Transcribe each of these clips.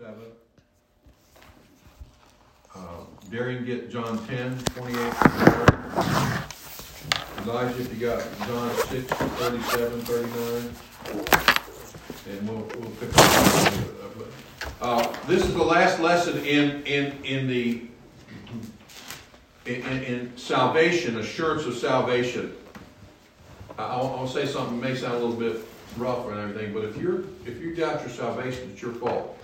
7. Uh, get John 10, 28. Elijah, if you got John 6, 37, 39. And we'll, we'll pick up. Uh, this is the last lesson in, in, in the in, in, in salvation, assurance of salvation. I'll, I'll say something that may sound a little bit rough and everything, but if you're if you doubt your salvation, it's your fault.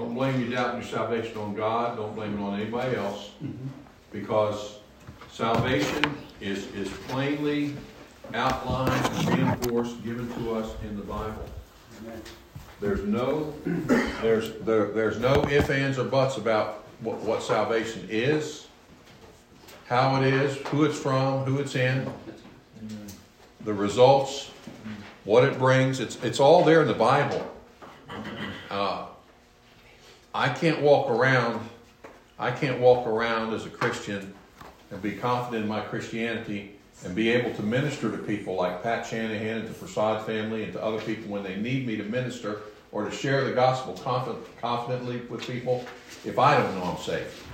Don't blame your doubt and your salvation on God. Don't blame it on anybody else, mm-hmm. because salvation is is plainly outlined and reinforced, given to us in the Bible. There's no there's there, there's no ifs, ands, or buts about what, what salvation is, how it is, who it's from, who it's in, the results, what it brings. It's, it's all there in the Bible. I can't walk around, I can't walk around as a Christian and be confident in my Christianity and be able to minister to people like Pat Shanahan and the Prasad family and to other people when they need me to minister or to share the gospel confident, confidently with people if I don't know I'm safe.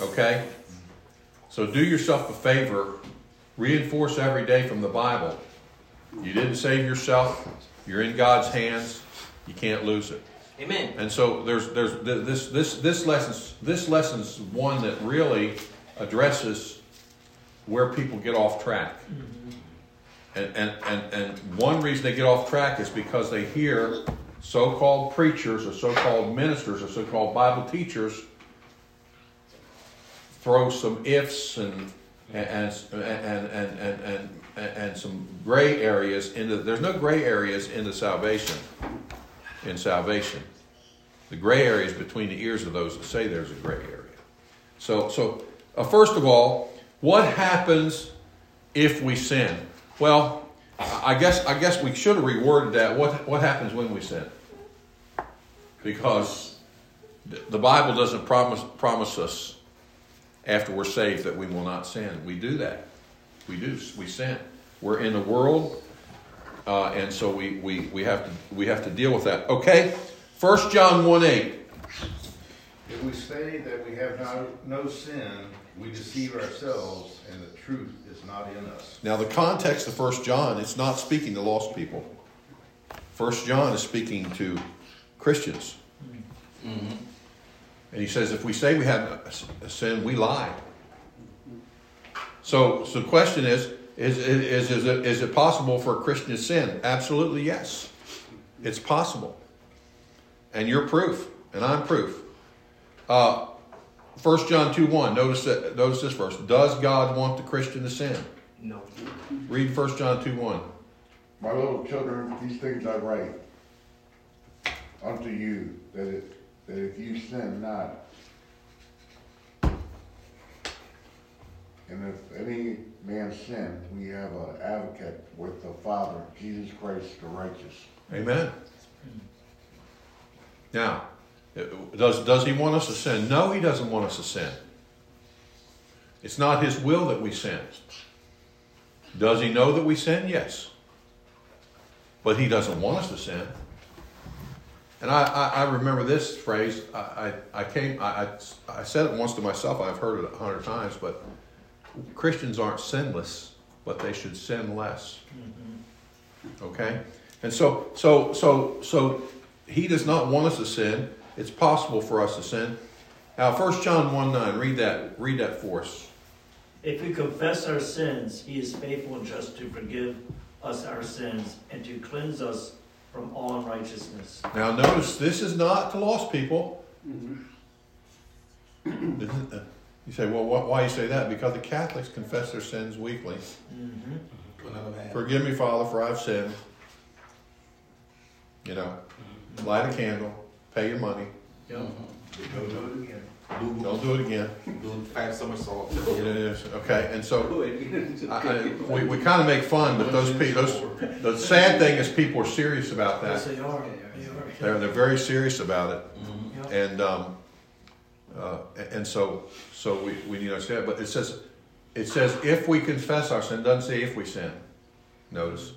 Okay? So do yourself a favor, reinforce every day from the Bible. You didn't save yourself, you're in God's hands, you can't lose it. Amen. And so there's there's this this this lesson's this lesson's one that really addresses where people get off track. Mm-hmm. And, and, and, and one reason they get off track is because they hear so called preachers or so called ministers or so called Bible teachers throw some ifs and and and and and, and, and, and some gray areas into there's no gray areas into salvation in salvation. The gray area is between the ears of those that say there's a gray area. So so uh, first of all, what happens if we sin? Well, I guess I guess we should have reworded that. What what happens when we sin? Because the Bible doesn't promise promise us after we're saved that we will not sin. We do that. We do. We sin. We're in the world, uh, and so we, we, we have to we have to deal with that. Okay, First John one eight. If we say that we have no, no sin, we deceive ourselves, and the truth is not in us. Now, the context of First John, it's not speaking to lost people. First John is speaking to Christians. And he says, if we say we have a sin, we lie. So, so the question is, is, is, is, it, is it possible for a Christian to sin? Absolutely, yes. It's possible. And you're proof, and I'm proof. Uh, 1 John 2 1, notice, that, notice this verse. Does God want the Christian to sin? No. Read 1 John 2 1. My little children, these things I write unto you, that, it, that if you sin not, and if any man sin, we have an advocate with the Father, Jesus Christ the righteous. Amen. Now, does, does he want us to sin? No, he doesn't want us to sin. It's not his will that we sin. Does he know that we sin? Yes. But he doesn't want us to sin. And I, I, I remember this phrase. I, I, I came. I, I said it once to myself. I've heard it a hundred times. But Christians aren't sinless, but they should sin less. Mm-hmm. Okay. And so, so, so, so, he does not want us to sin. It's possible for us to sin. Now, 1 John 1 9, read that, read that for us. If we confess our sins, he is faithful and just to forgive us our sins and to cleanse us from all unrighteousness. Now, notice this is not to lost people. Mm-hmm. Isn't it? Uh, You say, well, wh- why you say that? Because the Catholics confess their sins weekly. Mm-hmm. Forgive me, Father, for I've sinned. You know, mm-hmm. light a candle, pay your money, Yep. Mm-hmm. Go do it again. don't do it again. Do five somersaults. You know, yes, okay, and so I, I, we, we kind of make fun, but those people, those, the sad thing is people are serious about that. they are. They are. They're, they're very serious about it. Yep. And um, uh, and so so we, we need to understand. But it says it says if we confess our sin, it doesn't say if we sin. Notice.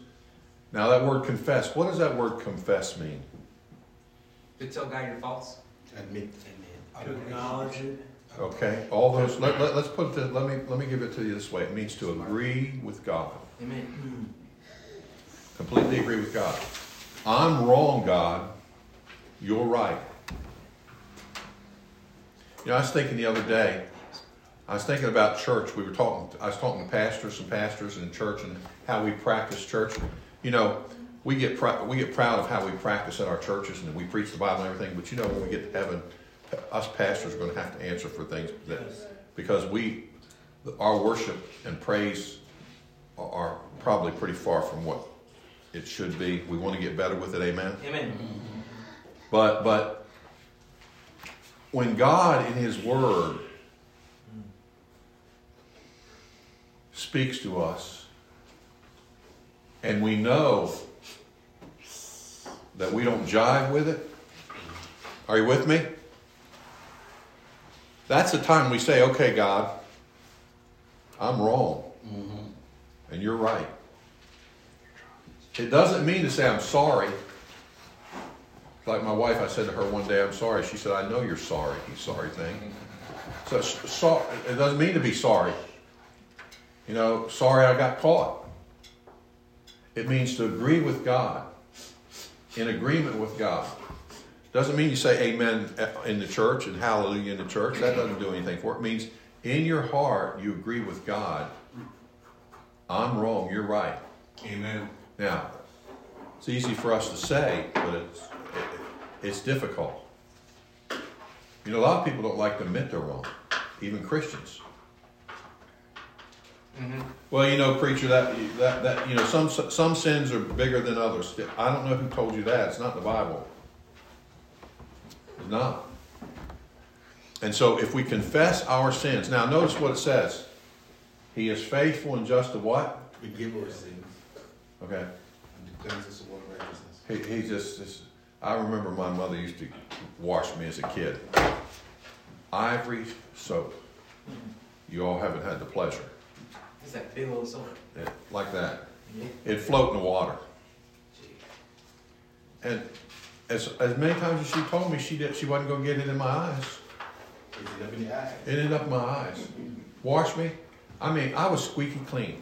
Now, that word confess, what does that word confess mean? To tell God your faults. Admit. To acknowledge it. Okay, all those, let, let, let's put the, let me, let me give it to you this way. It means to agree with God. Amen. Completely agree with God. I'm wrong, God. You're right. You know, I was thinking the other day, I was thinking about church. We were talking, I was talking to pastors and pastors in church and how we practice church. You know, we get, pr- we get proud of how we practice at our churches and we preach the Bible and everything, but you know, when we get to heaven, us pastors are going to have to answer for things that, because we, our worship and praise are- are probably pretty far from what it should be. We want to get better with it, amen? Amen. But but when God in His Word speaks to us, and we know that we don't jive with it, are you with me? That's the time we say, "Okay, God, I'm wrong, mm-hmm. and you're right." It doesn't mean to say I'm sorry. Like my wife, I said to her one day, I'm sorry. She said, I know you're sorry, you sorry thing. So, so it doesn't mean to be sorry. You know, sorry I got caught. It means to agree with God, in agreement with God. Doesn't mean you say amen eh, in the church and hallelujah in the church. That doesn't do anything for it. It means in your heart you agree with God. I'm wrong, you're right. Amen. Now, it's easy for us to say, but it's, it, it's difficult. You know, a lot of people don't like to admit they're wrong, even Christians. Mm-hmm. Well, you know, preacher, that that that you know, some some sins are bigger than others. I don't know who told you that. It's not the Bible. It's not. And so, if we confess our sins, now notice what it says. He is faithful and just to what? Forgive our sins Okay. and cleanse us of all righteousness. He, he just, just, I remember my mother used to wash me as a kid. Ivory soap. You all haven't had the pleasure. It's that big old soap. It, like that. Yeah. It'd float in the water. Gee. And as, as many times as she told me she did, she wasn't going to get it in my eyes. Is it up in the eye? It ended up in my eyes. Wash me. I mean, I was squeaky clean.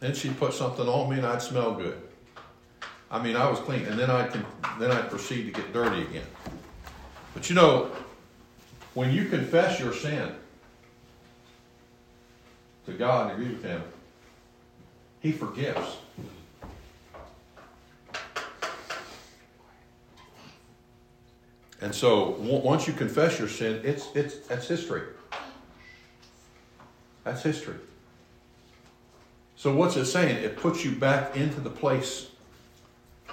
Then she'd put something on me and I'd smell good. I mean, I was clean. And then I'd, then I'd proceed to get dirty again. But you know, when you confess your sin to God and agree with Him, He forgives. And so, on- once you confess your sin, it's, it's, that's history. That's history. So, what's it saying? It puts you back into the place,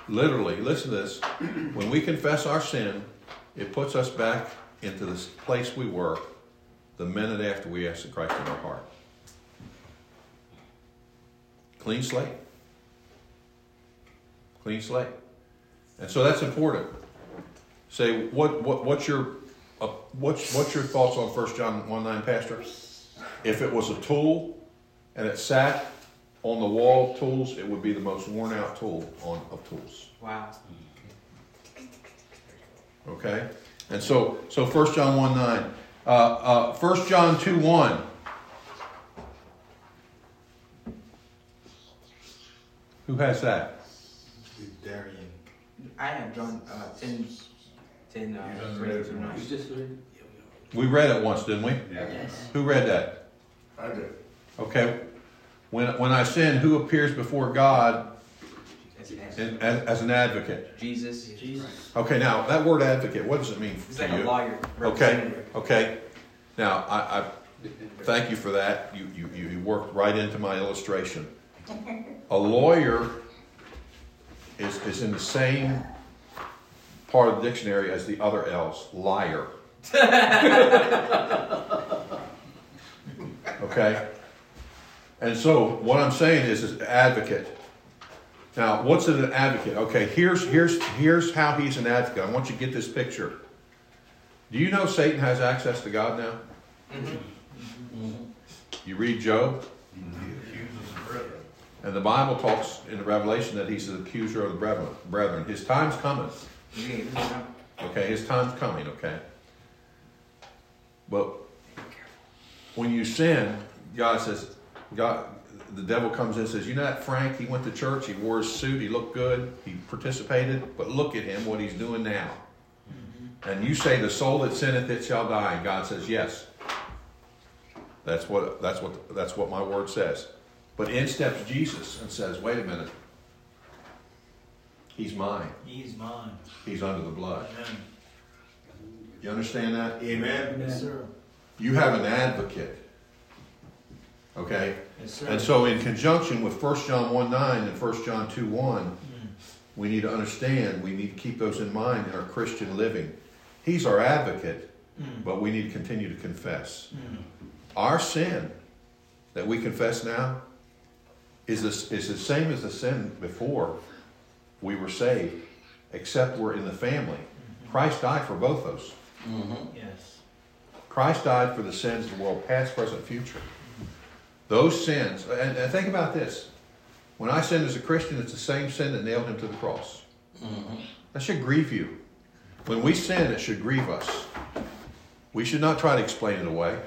literally, listen to this. When we confess our sin, it puts us back into the place we were the minute after we asked the Christ in our heart. Clean slate. Clean slate. And so that's important. Say what what what's your uh, what's what's your thoughts on 1 John 1 9, Pastor? If it was a tool and it sat on the wall of tools, it would be the most worn out tool on of tools. Wow. Okay? And so so 1 John 1 9. Uh, uh, 1 John 2 1. Who has that? Darian. I have John uh, 10, 10 uh, You read it through for nine. us? just read We read it once, didn't we? Yes. Who read that? I did. Okay. When, when I sin, who appears before God As an as, as an advocate? Jesus. Jesus. Okay, now that word advocate, what does it mean He's like you? a lawyer. Okay, okay. Now, I, I thank you for that. You, you, you you worked right into my illustration. A lawyer is, is in the same part of the dictionary as the other L's, liar. Okay? And so what I'm saying is, is advocate. Now, what's an advocate? Okay, here's here's here's how he's an advocate. I want you to get this picture. Do you know Satan has access to God now? Mm-hmm. You read Job. He accuses. And the Bible talks in the Revelation that he's the accuser of the brethren. brethren. His time's coming. You can- you can- Okay, his time's coming, okay? But when you sin, God says, God, the devil comes in and says, You know that Frank, he went to church, he wore his suit, he looked good, he participated, but look at him, what he's doing now. Mm-hmm. And you say, The soul that sinneth, it shall die. And God says, Yes. That's what that's what that's what my word says. But in steps Jesus and says, Wait a minute. He's mine. He's mine. He's under the blood. Amen. You understand that? Amen. Yes, sir. You have an advocate. Okay? Yes, sir. And so, in conjunction with 1 John 1 9 and 1 John 2 1, mm-hmm. we need to understand, we need to keep those in mind in our Christian living. He's our advocate, mm. but we need to continue to confess. Mm. Our sin that we confess now is, this, is the same as the sin before we were saved, except we're in the family. Mm-hmm. Christ died for both those. Mm-hmm. Yes. Christ died for the sins of the world, past, present, future. Those sins, and, and think about this. When I sinned as a Christian, it's the same sin that nailed him to the cross. Mm-hmm. That should grieve you. When we sin, it should grieve us. We should not try to explain it away.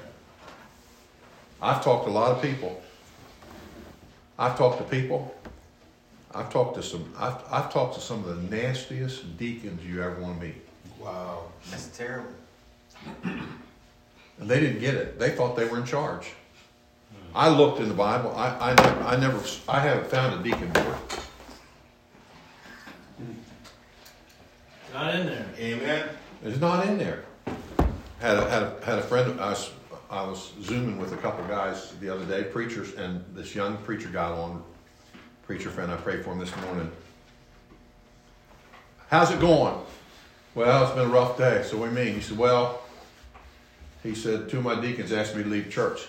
I've talked to a lot of people. I've talked to people. I've talked to some. I've, I've talked to some of the nastiest deacons you ever want to meet. Wow. That's terrible. And they didn't get it. They thought they were in charge. I looked in the Bible. I, I, never, I never, I haven't found a deacon board. Not in there. Amen. It's not in there. Had a, had a, had a friend. I was, I was zooming with a couple guys the other day, preachers, and this young preacher got on. Preacher friend, I prayed for him this morning. How's it going? Well, it's been a rough day. So what do you mean? He said, well, he said, two of my deacons asked me to leave church.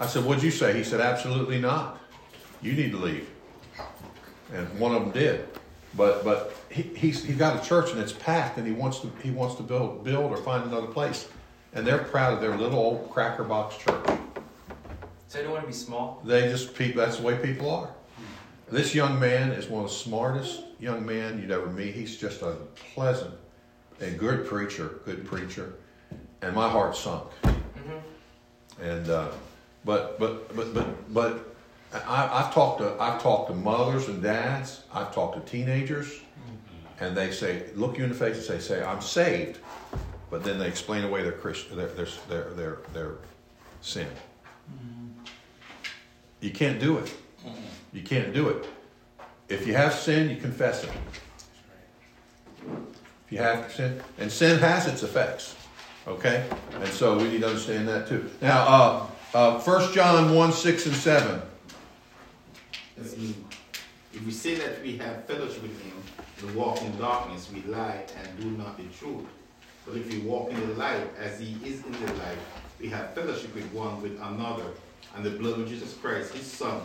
I said, what'd you say? He said, absolutely not. You need to leave. And one of them did. But but he, he's he got a church and it's packed and he wants to he wants to build build or find another place. And they're proud of their little old cracker box church. So they don't want to be small? They just pe- that's the way people are. This young man is one of the smartest young men you'd ever meet. He's just a pleasant and good preacher, good preacher. And my heart sunk. And uh, but but but but but I, I've talked to I've talked to mothers and dads. I've talked to teenagers, and they say, look you in the face and say, say I'm saved, but then they explain away their Christian their their their their, their sin. You can't do it. You can't do it. If you have sin, you confess it. If you have sin, and sin has its effects. Okay? And so we need to understand that too. Now, uh, uh, 1 John 1 6 and 7. That's me. If we say that we have fellowship with him, we walk in darkness, we lie and do not the truth. But if we walk in the light as he is in the light, we have fellowship with one with another, and the blood of Jesus Christ, his son,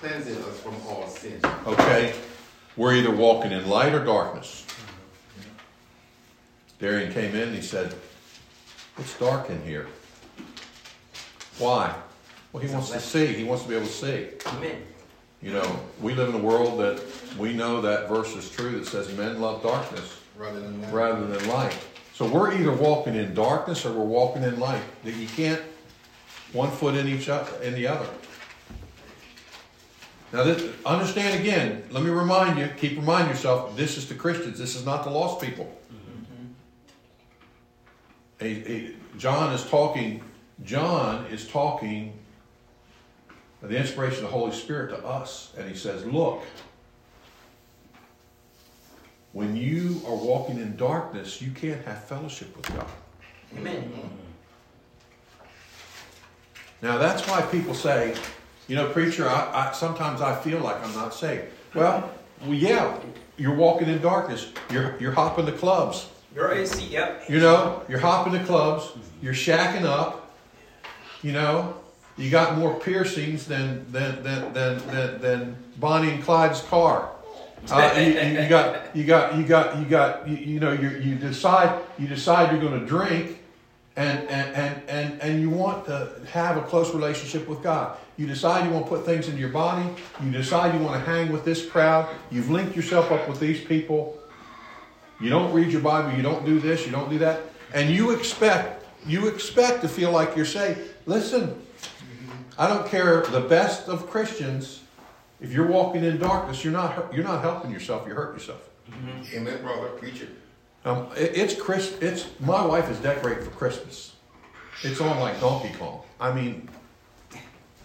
cleanses us from all sin. Okay? We're either walking in light or darkness. Darian came in and he said, It's dark in here. Why? Well, he wants to see. He wants to be able to see. Amen. You know, we live in a world that we know that verse is true that says men love darkness Rather than that. rather than light. So we're either walking in darkness or we're walking in light. That You can't one foot in each other in the other. Now, this, understand again. Let me remind you. Keep reminding yourself. This is the Christians. This is not the lost people. Mm-hmm. He- he- John is talking. John is talking. The inspiration of the Holy Spirit to us, and he says, "Look, when you are walking in darkness, you can't have fellowship with God. Amen. Now that's why people say, you know, preacher, I, I sometimes I feel like I'm not saved. Well, well, yeah, you're walking in darkness. You're you're hopping the clubs. You're AC. Yep. You know, you're hopping the clubs. You're shacking up. You know, you got more piercings than than than than than, than Bonnie and Clyde's car. Uh, you, you- got you got you got you got you, you know you you decide you decide you're going to drink, and, and, and, and, and you want to have a close relationship with God. You decide you want to put things into your body. You decide you want to hang with this crowd. You've linked yourself up with these people. You don't read your Bible. You don't do this. You don't do that. And you expect, you expect to feel like you're saved. Listen, I don't care the best of Christians. If you're walking in darkness, you're not, you're not helping yourself. You're hurting yourself. Amen, brother. Preach it. Um, it, it's Chris. It's my wife is decorating for Christmas. It's on like Donkey Kong. I mean,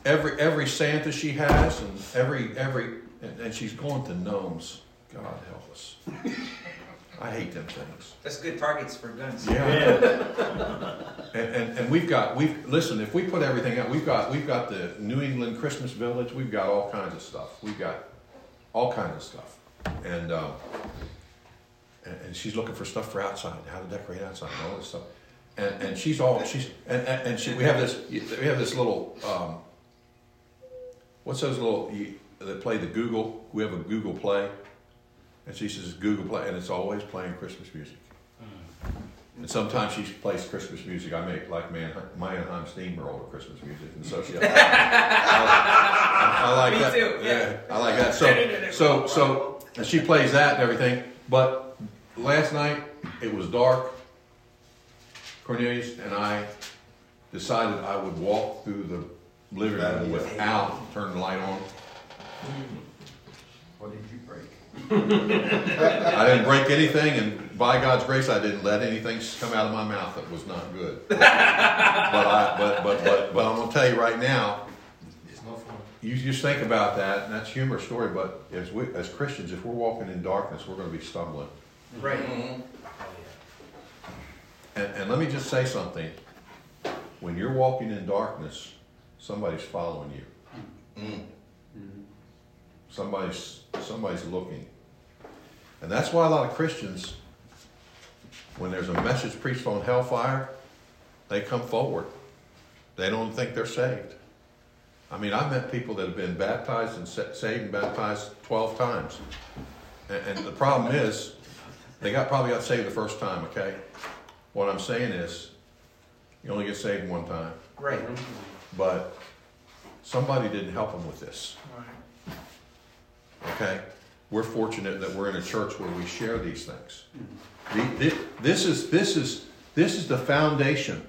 every every Santa she has, and every every, and, and she's going to gnomes. God help us. I hate them things. That's good targets for guns. Yeah. Yeah. And, and, and we've got we've listen. If we put everything out, we've got we've got the New England Christmas Village. We've got all kinds of stuff. We've got all kinds of stuff. And um, and, and she's looking for stuff for outside, how to decorate outside, and all this stuff. And, and she's all she's and, and, and she, we have this we have this little um, what's those little you, that play the Google? We have a Google Play, and she says Google Play, and it's always playing Christmas music. Mm. And sometimes she plays Christmas music. I make like Man, Mannheim Steamroller Christmas music, and so she. I, I, I like Me that. too, yeah. I like that. So, so, so, and she plays that and everything. But last night it was dark. Cornelius and I decided I would walk through the living room without turning the light on. What did you break? I didn't break anything, and by God's grace, I didn't let anything come out of my mouth that was not good. but I, but, but, but, but I'm gonna tell you right now, It's not fun. you just think about that, and that's a humorous story. But as we, as Christians, if we're walking in darkness, we're gonna be stumbling. Right. Mm-hmm. Mm-hmm. And, and let me just say something: when you're walking in darkness, somebody's following you. Mm. Mm-hmm. Somebody's somebody's looking, and that's why a lot of Christians, when there's a message preached on hellfire, they come forward. They don't think they're saved. I mean, I've met people that have been baptized and saved and baptized twelve times, and, and the problem is, they got probably got saved the first time. Okay, what I'm saying is, you only get saved one time, Right. but somebody didn't help them with this. Right. Okay? We're fortunate that we're in a church where we share these things. The- thi- This is, this is, this is the foundation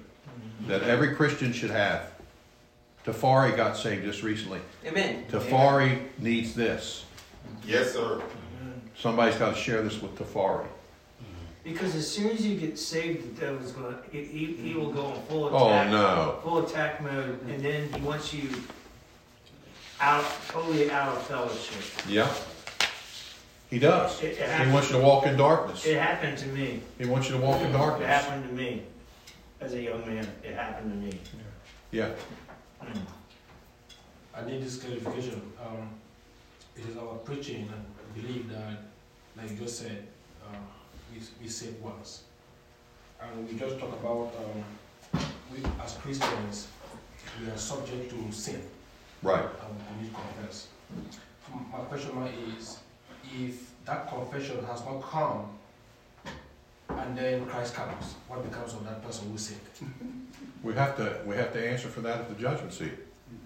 that every Christian should have. Tafari got saved just recently. Amen. Tafari needs this. Yes, sir. Somebody's got to share this with Tafari. Because as soon as you get saved, the devil's gonna, he, he, he will go on full oh, attack. Oh, no. Full attack mode, and then he wants you out, totally out of fellowship. Yeah. He does. It- it He wants you to walk in darkness. It happened to me. He wants you to walk in darkness. It happened to me. As a young man, it happened to me. Yeah. Mm. I need this clarification. Um, it is our preaching and belief that, like you just said, uh, we, we save once. And we just talk about, um, we, as Christians, we are subject to sin Right. and we need to confess. My question mark is, if that confession has not come, and then Christ comes, what becomes of that person who sinned? We have to we have to answer for that at the judgment seat. Mm-hmm.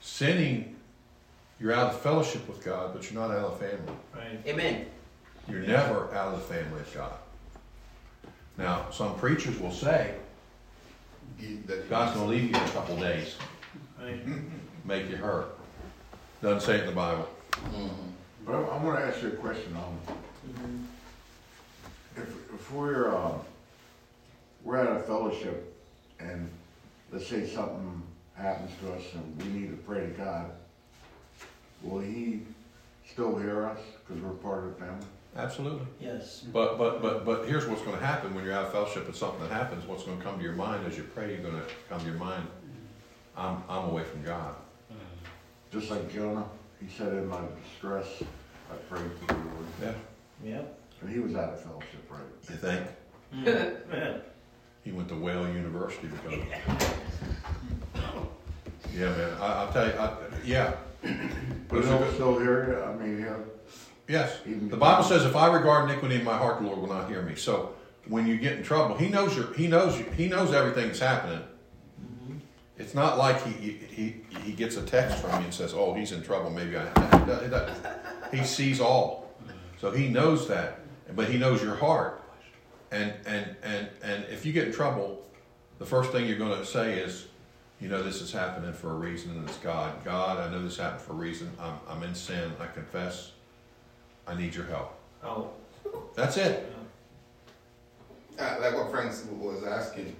Sinning, you're out of fellowship with God, but you're not out of the family. Right. Amen. You're never out of the family of God. Now, some preachers will say mm-hmm. that God's going to leave you in a couple days, Right. make you hurt. Doesn't say it in the Bible. But I, I wanna ask you a question, um, if, if we're, uh, we're at a fellowship and let's say something happens to us and we need to pray to God, will he still hear us because we're part of the family? Absolutely. Yes. But but but but here's what's going to happen when you're out of fellowship and something that happens. What's going to come to your mind as you pray? You're going to come to your mind. I'm I'm away from God. Just like Jonah, he said, in my distress, I prayed to the Lord. Yeah. Yeah. And he was out of fellowship, right? You think? Mm. He went to Whale University because. of Yeah, man. I, I'll tell you. I, yeah. But he'll still hear you, I mean, he'll, Yes. even. The Bible says, "If I regard iniquity in my heart, the Lord will not hear me." So when you get in trouble, he knows your, he knows you, he knows everything that's happening. It's not like he, he, he gets a text from you and says, "Oh, he's in trouble. Maybe I." It doesn't. He sees all, so he knows that. But he knows your heart, and and and and if you get in trouble, the first thing you're going to say is, "You know, this is happening for a reason, and it's God. God, I know this happened for a reason. I'm I'm in sin. I confess. I need your help." Oh, That's it. Uh, like what Frank was asking,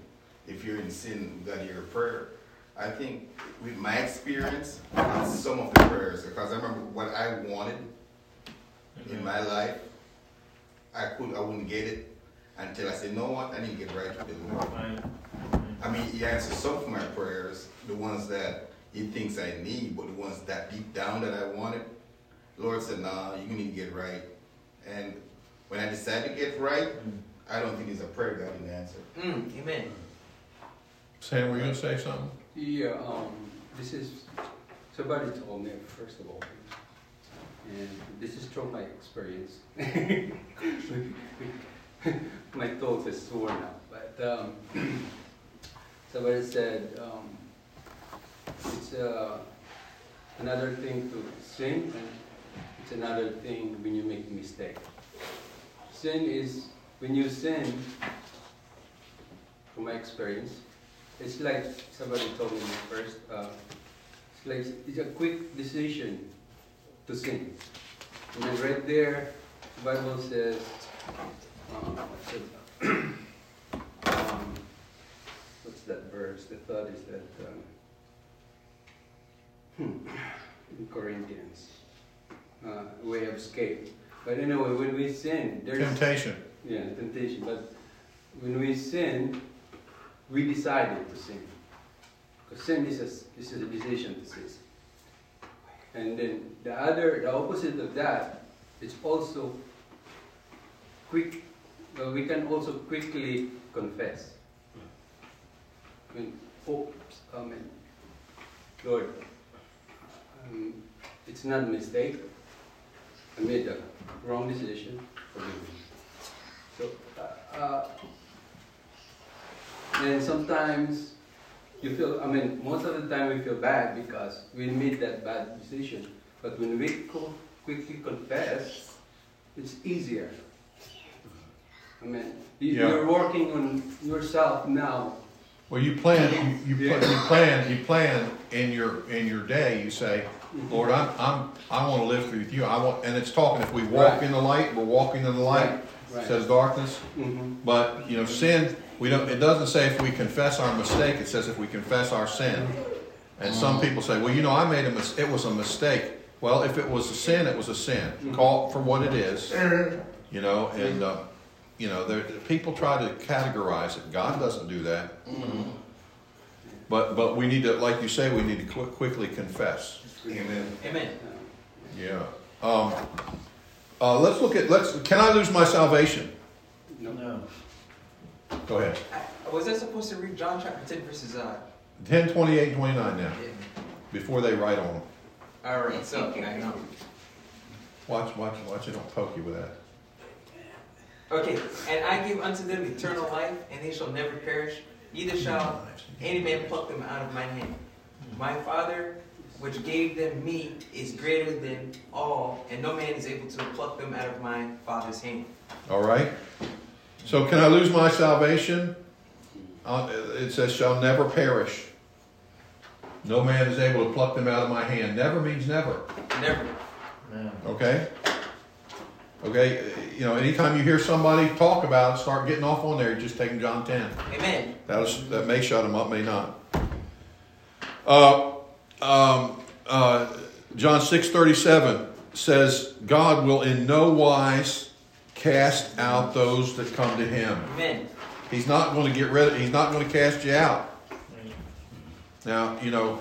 if you're in sin, that your prayer. I think with my experience, some of the prayers, because I remember what I wanted in my life, I could I wouldn't get it until I said, "No what? I need to get right with the Lord." right. I mean, He answers some of my prayers, the ones that He thinks I need, but the ones that deep down that I wanted, Lord said, "Nah, you need to get right." And when I decided to get right, I don't think there's a prayer God didn't answer. Mm, amen. Sam, were you going to say something? Yeah, um, this is, somebody told me, first of all, and this is from my experience. my thoughts are sore now, but, um, somebody said, um, it's, uh, another thing to sin, and it's another thing when you make a mistake. Sin is, when you sin, from my experience, it's like somebody told me first. Uh, it's like it's a quick decision to sin, and then right there, the Bible says, um, what's, um, what's that verse? The thought is that um, hmm, in Corinthians, uh, way of escape. But anyway, when we sin, there's Temptation. yeah, temptation. But when we sin, we decided to sin. Because sin is a, is a decision to sin. And then the other, the opposite of that, is also quick. Well, we can also quickly confess. I mean, oops, I mean, Lord, um, it's not a mistake. I made a wrong decision. So, uh, uh, and sometimes you feel, I mean, most of the time we feel bad because we made that bad decision. But when we co- quickly confess, it's easier. I mean, you, Yeah. you're working on yourself now. Well, you plan, you, you, pla- you plan, you plan in your, in your day, you say, Lord, I'm, I'm, I want to live with you. I want, and it's talking, if we walk Right. in the light, we're walking in the light. Right, right. Says darkness. hmm But, you know, sin, we don't, it doesn't say if we confess our mistake, it says if we confess our sin. And some people say, well, you know, I made a mis, it was a mistake. Well, if it was a sin, it was a sin. Call it for what it is. You know, and, uh, you know, there, people try to categorize it. God doesn't do that. But, but we need to, like you say, we need to qu- quickly confess. Amen. Amen. Yeah. Um, uh, let's look at, let's, can I lose my salvation? No. No. Go ahead. I, was I supposed to read John chapter 10 verses uh 10, 28, 29 now, yeah. before they write on them. Alright, so I know. Watch, watch, watch it don't poke you with that. Okay, and I give unto them eternal life, and they shall never perish, neither shall any man pluck them out of my hand. My Father, which gave them me, is greater than all, and no man is able to pluck them out of my Father's hand. All right? So can I lose my salvation? Uh, it says, shall never perish. No man is able to pluck them out of my hand. Never means never. Never. No. Okay? Okay, you know, anytime you hear somebody talk about it, start getting off on there, you're just taking John 10. Amen. That, was, that may shut them up, may not. Uh, um, uh, John 6:37 says, God will in no wise cast out those that come to him. Amen. He's not going to get rid of, he's not going to cast you out. Now, you know,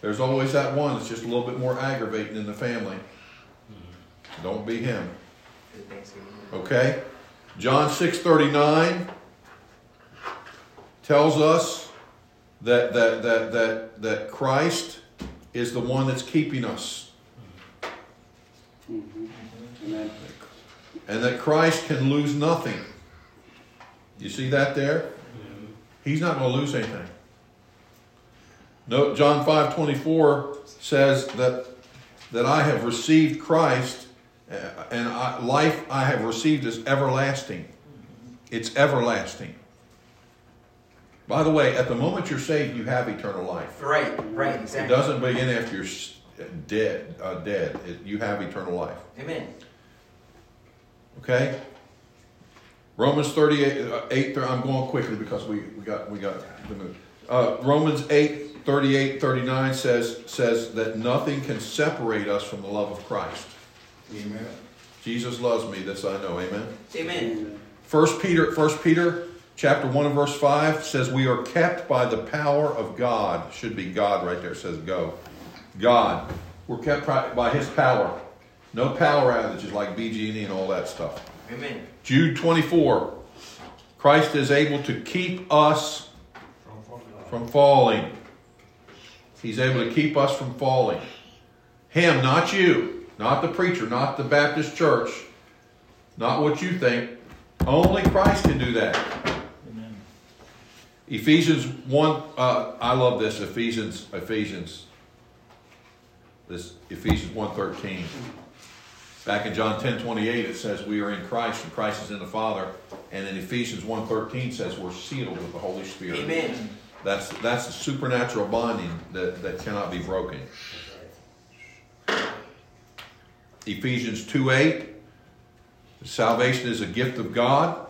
there's always that one that's just a little bit more aggravating in the family. Don't be him. Okay? John 6:39 tells us that that that that that Christ is the one that's keeping us. hmm Amen. And that Christ can lose nothing. You see that there? He's not going to lose anything. No, John 5 24 says that, that I have received Christ, uh, and I, life I have received is everlasting. It's everlasting. By the way, at the moment you're saved, you have eternal life. Right, right, exactly. It doesn't begin after you're dead. Uh, dead. It, you have eternal life. Amen. Okay. Romans 38, uh, 8, thir- I'm going quickly because we, we got we got to move. Uh, Romans 8, 38, 39 says says that nothing can separate us from the love of Christ. Amen. Jesus loves me, this I know. Amen. Amen. First Peter, First Peter chapter 1 and verse 5 says we are kept by the power of God. Should be God right there, says go. God. We're kept by by his power. No power outages like BG&E and all that stuff. Amen. Jude 24. Christ is able to keep us From falling. from falling. He's able to keep us from falling. Him, not you, not the preacher, not the Baptist church, not what you think. Only Christ can do that. Amen. Ephesians 1, uh, I love this, Ephesians, Ephesians, this Ephesians 1.13. Back in John 10, 28, it says we are in Christ and Christ is in the Father. And in Ephesians 1.13 says we're sealed with the Holy Spirit. Amen. That's, that's a supernatural bonding that, that cannot be broken. Ephesians 2, 8, salvation is a gift of God.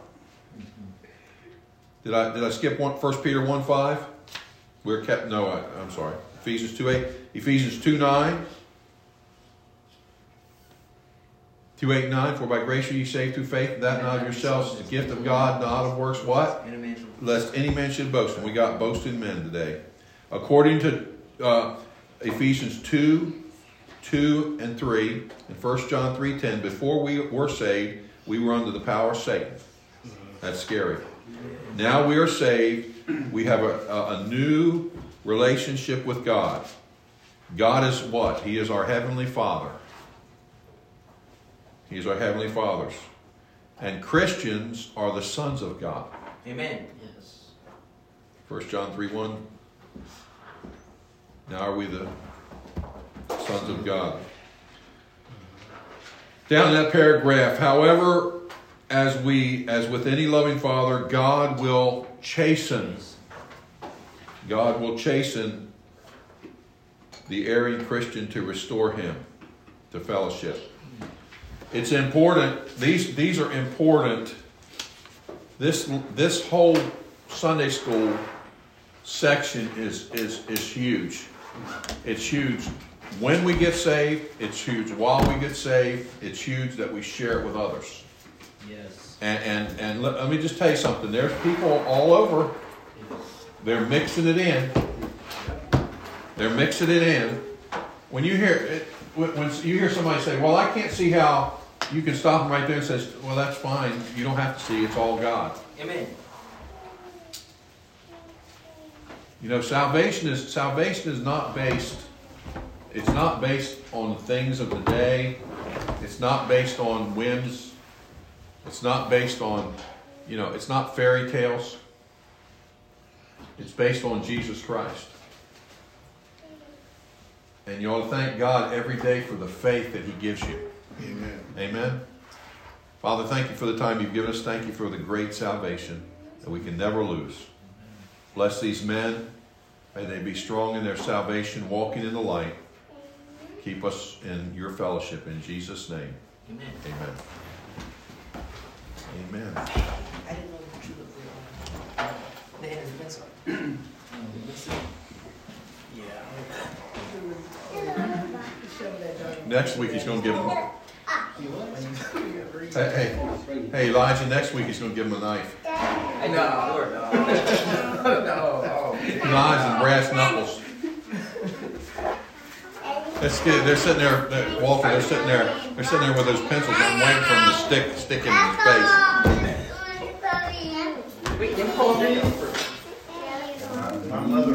Did I, did I skip one, 1 Peter 1, 5? We're kept, no, I, I'm sorry. Ephesians 2, 8. Ephesians 2, 9. 2, 8, 9. For by grace are ye saved through faith, that not of yourselves is the gift of God, not of works. What? Lest any man should boast. And we got boasting men today. According to uh, Ephesians 2, 2 and 3, and 1 John 3, 10, before we were saved, we were under the power of Satan. That's scary. Now we are saved. We have a, a, a new relationship with God. God is what? He is our Heavenly Father. He is our Heavenly Fathers. And Christians are the sons of God. Amen. Yes. 1 John 3 1. Now are we the sons of God? Down in that paragraph, however, as we as with any loving father, God will chasten. God will chasten the erring Christian to restore him to fellowship. It's important, these these are important. This this whole Sunday school section is, is, is huge. It's huge when we get saved, it's huge while we get saved, it's huge that we share it with others. Yes. And, and, and let, let me just tell you something there's people all over, they're mixing it in. They're mixing it in. When you hear it, when, when you hear somebody say, Well, I can't see how you can stop them right there and says, Well, that's fine. You don't have to see, it's all God. Amen. You know, salvation is salvation is not based. It's not based on the things of the day. It's not based on whims. It's not based on, you know, it's not fairy tales. It's based on Jesus Christ. And you ought to thank God every day for the faith that He gives you. Amen. Amen. Father, thank you for the time you've given us. Thank you for the great salvation that we can never lose. Bless these men. May they be strong in their salvation, walking in the light. Keep us in your fellowship in Jesus' name. Amen. Amen. Amen. I didn't know that you were uh, the hand of the pencil. Next week he's going to give him. Hey, hey, hey, Elijah. Next week he's going to give him a knife. I know, Lord. Knives and brass knuckles. That's good. They're sitting there, they're- Walter. They're sitting there. They're sitting there with those pencils and waiting for him to stick, stick in his face. Wait, then pull them in. My mother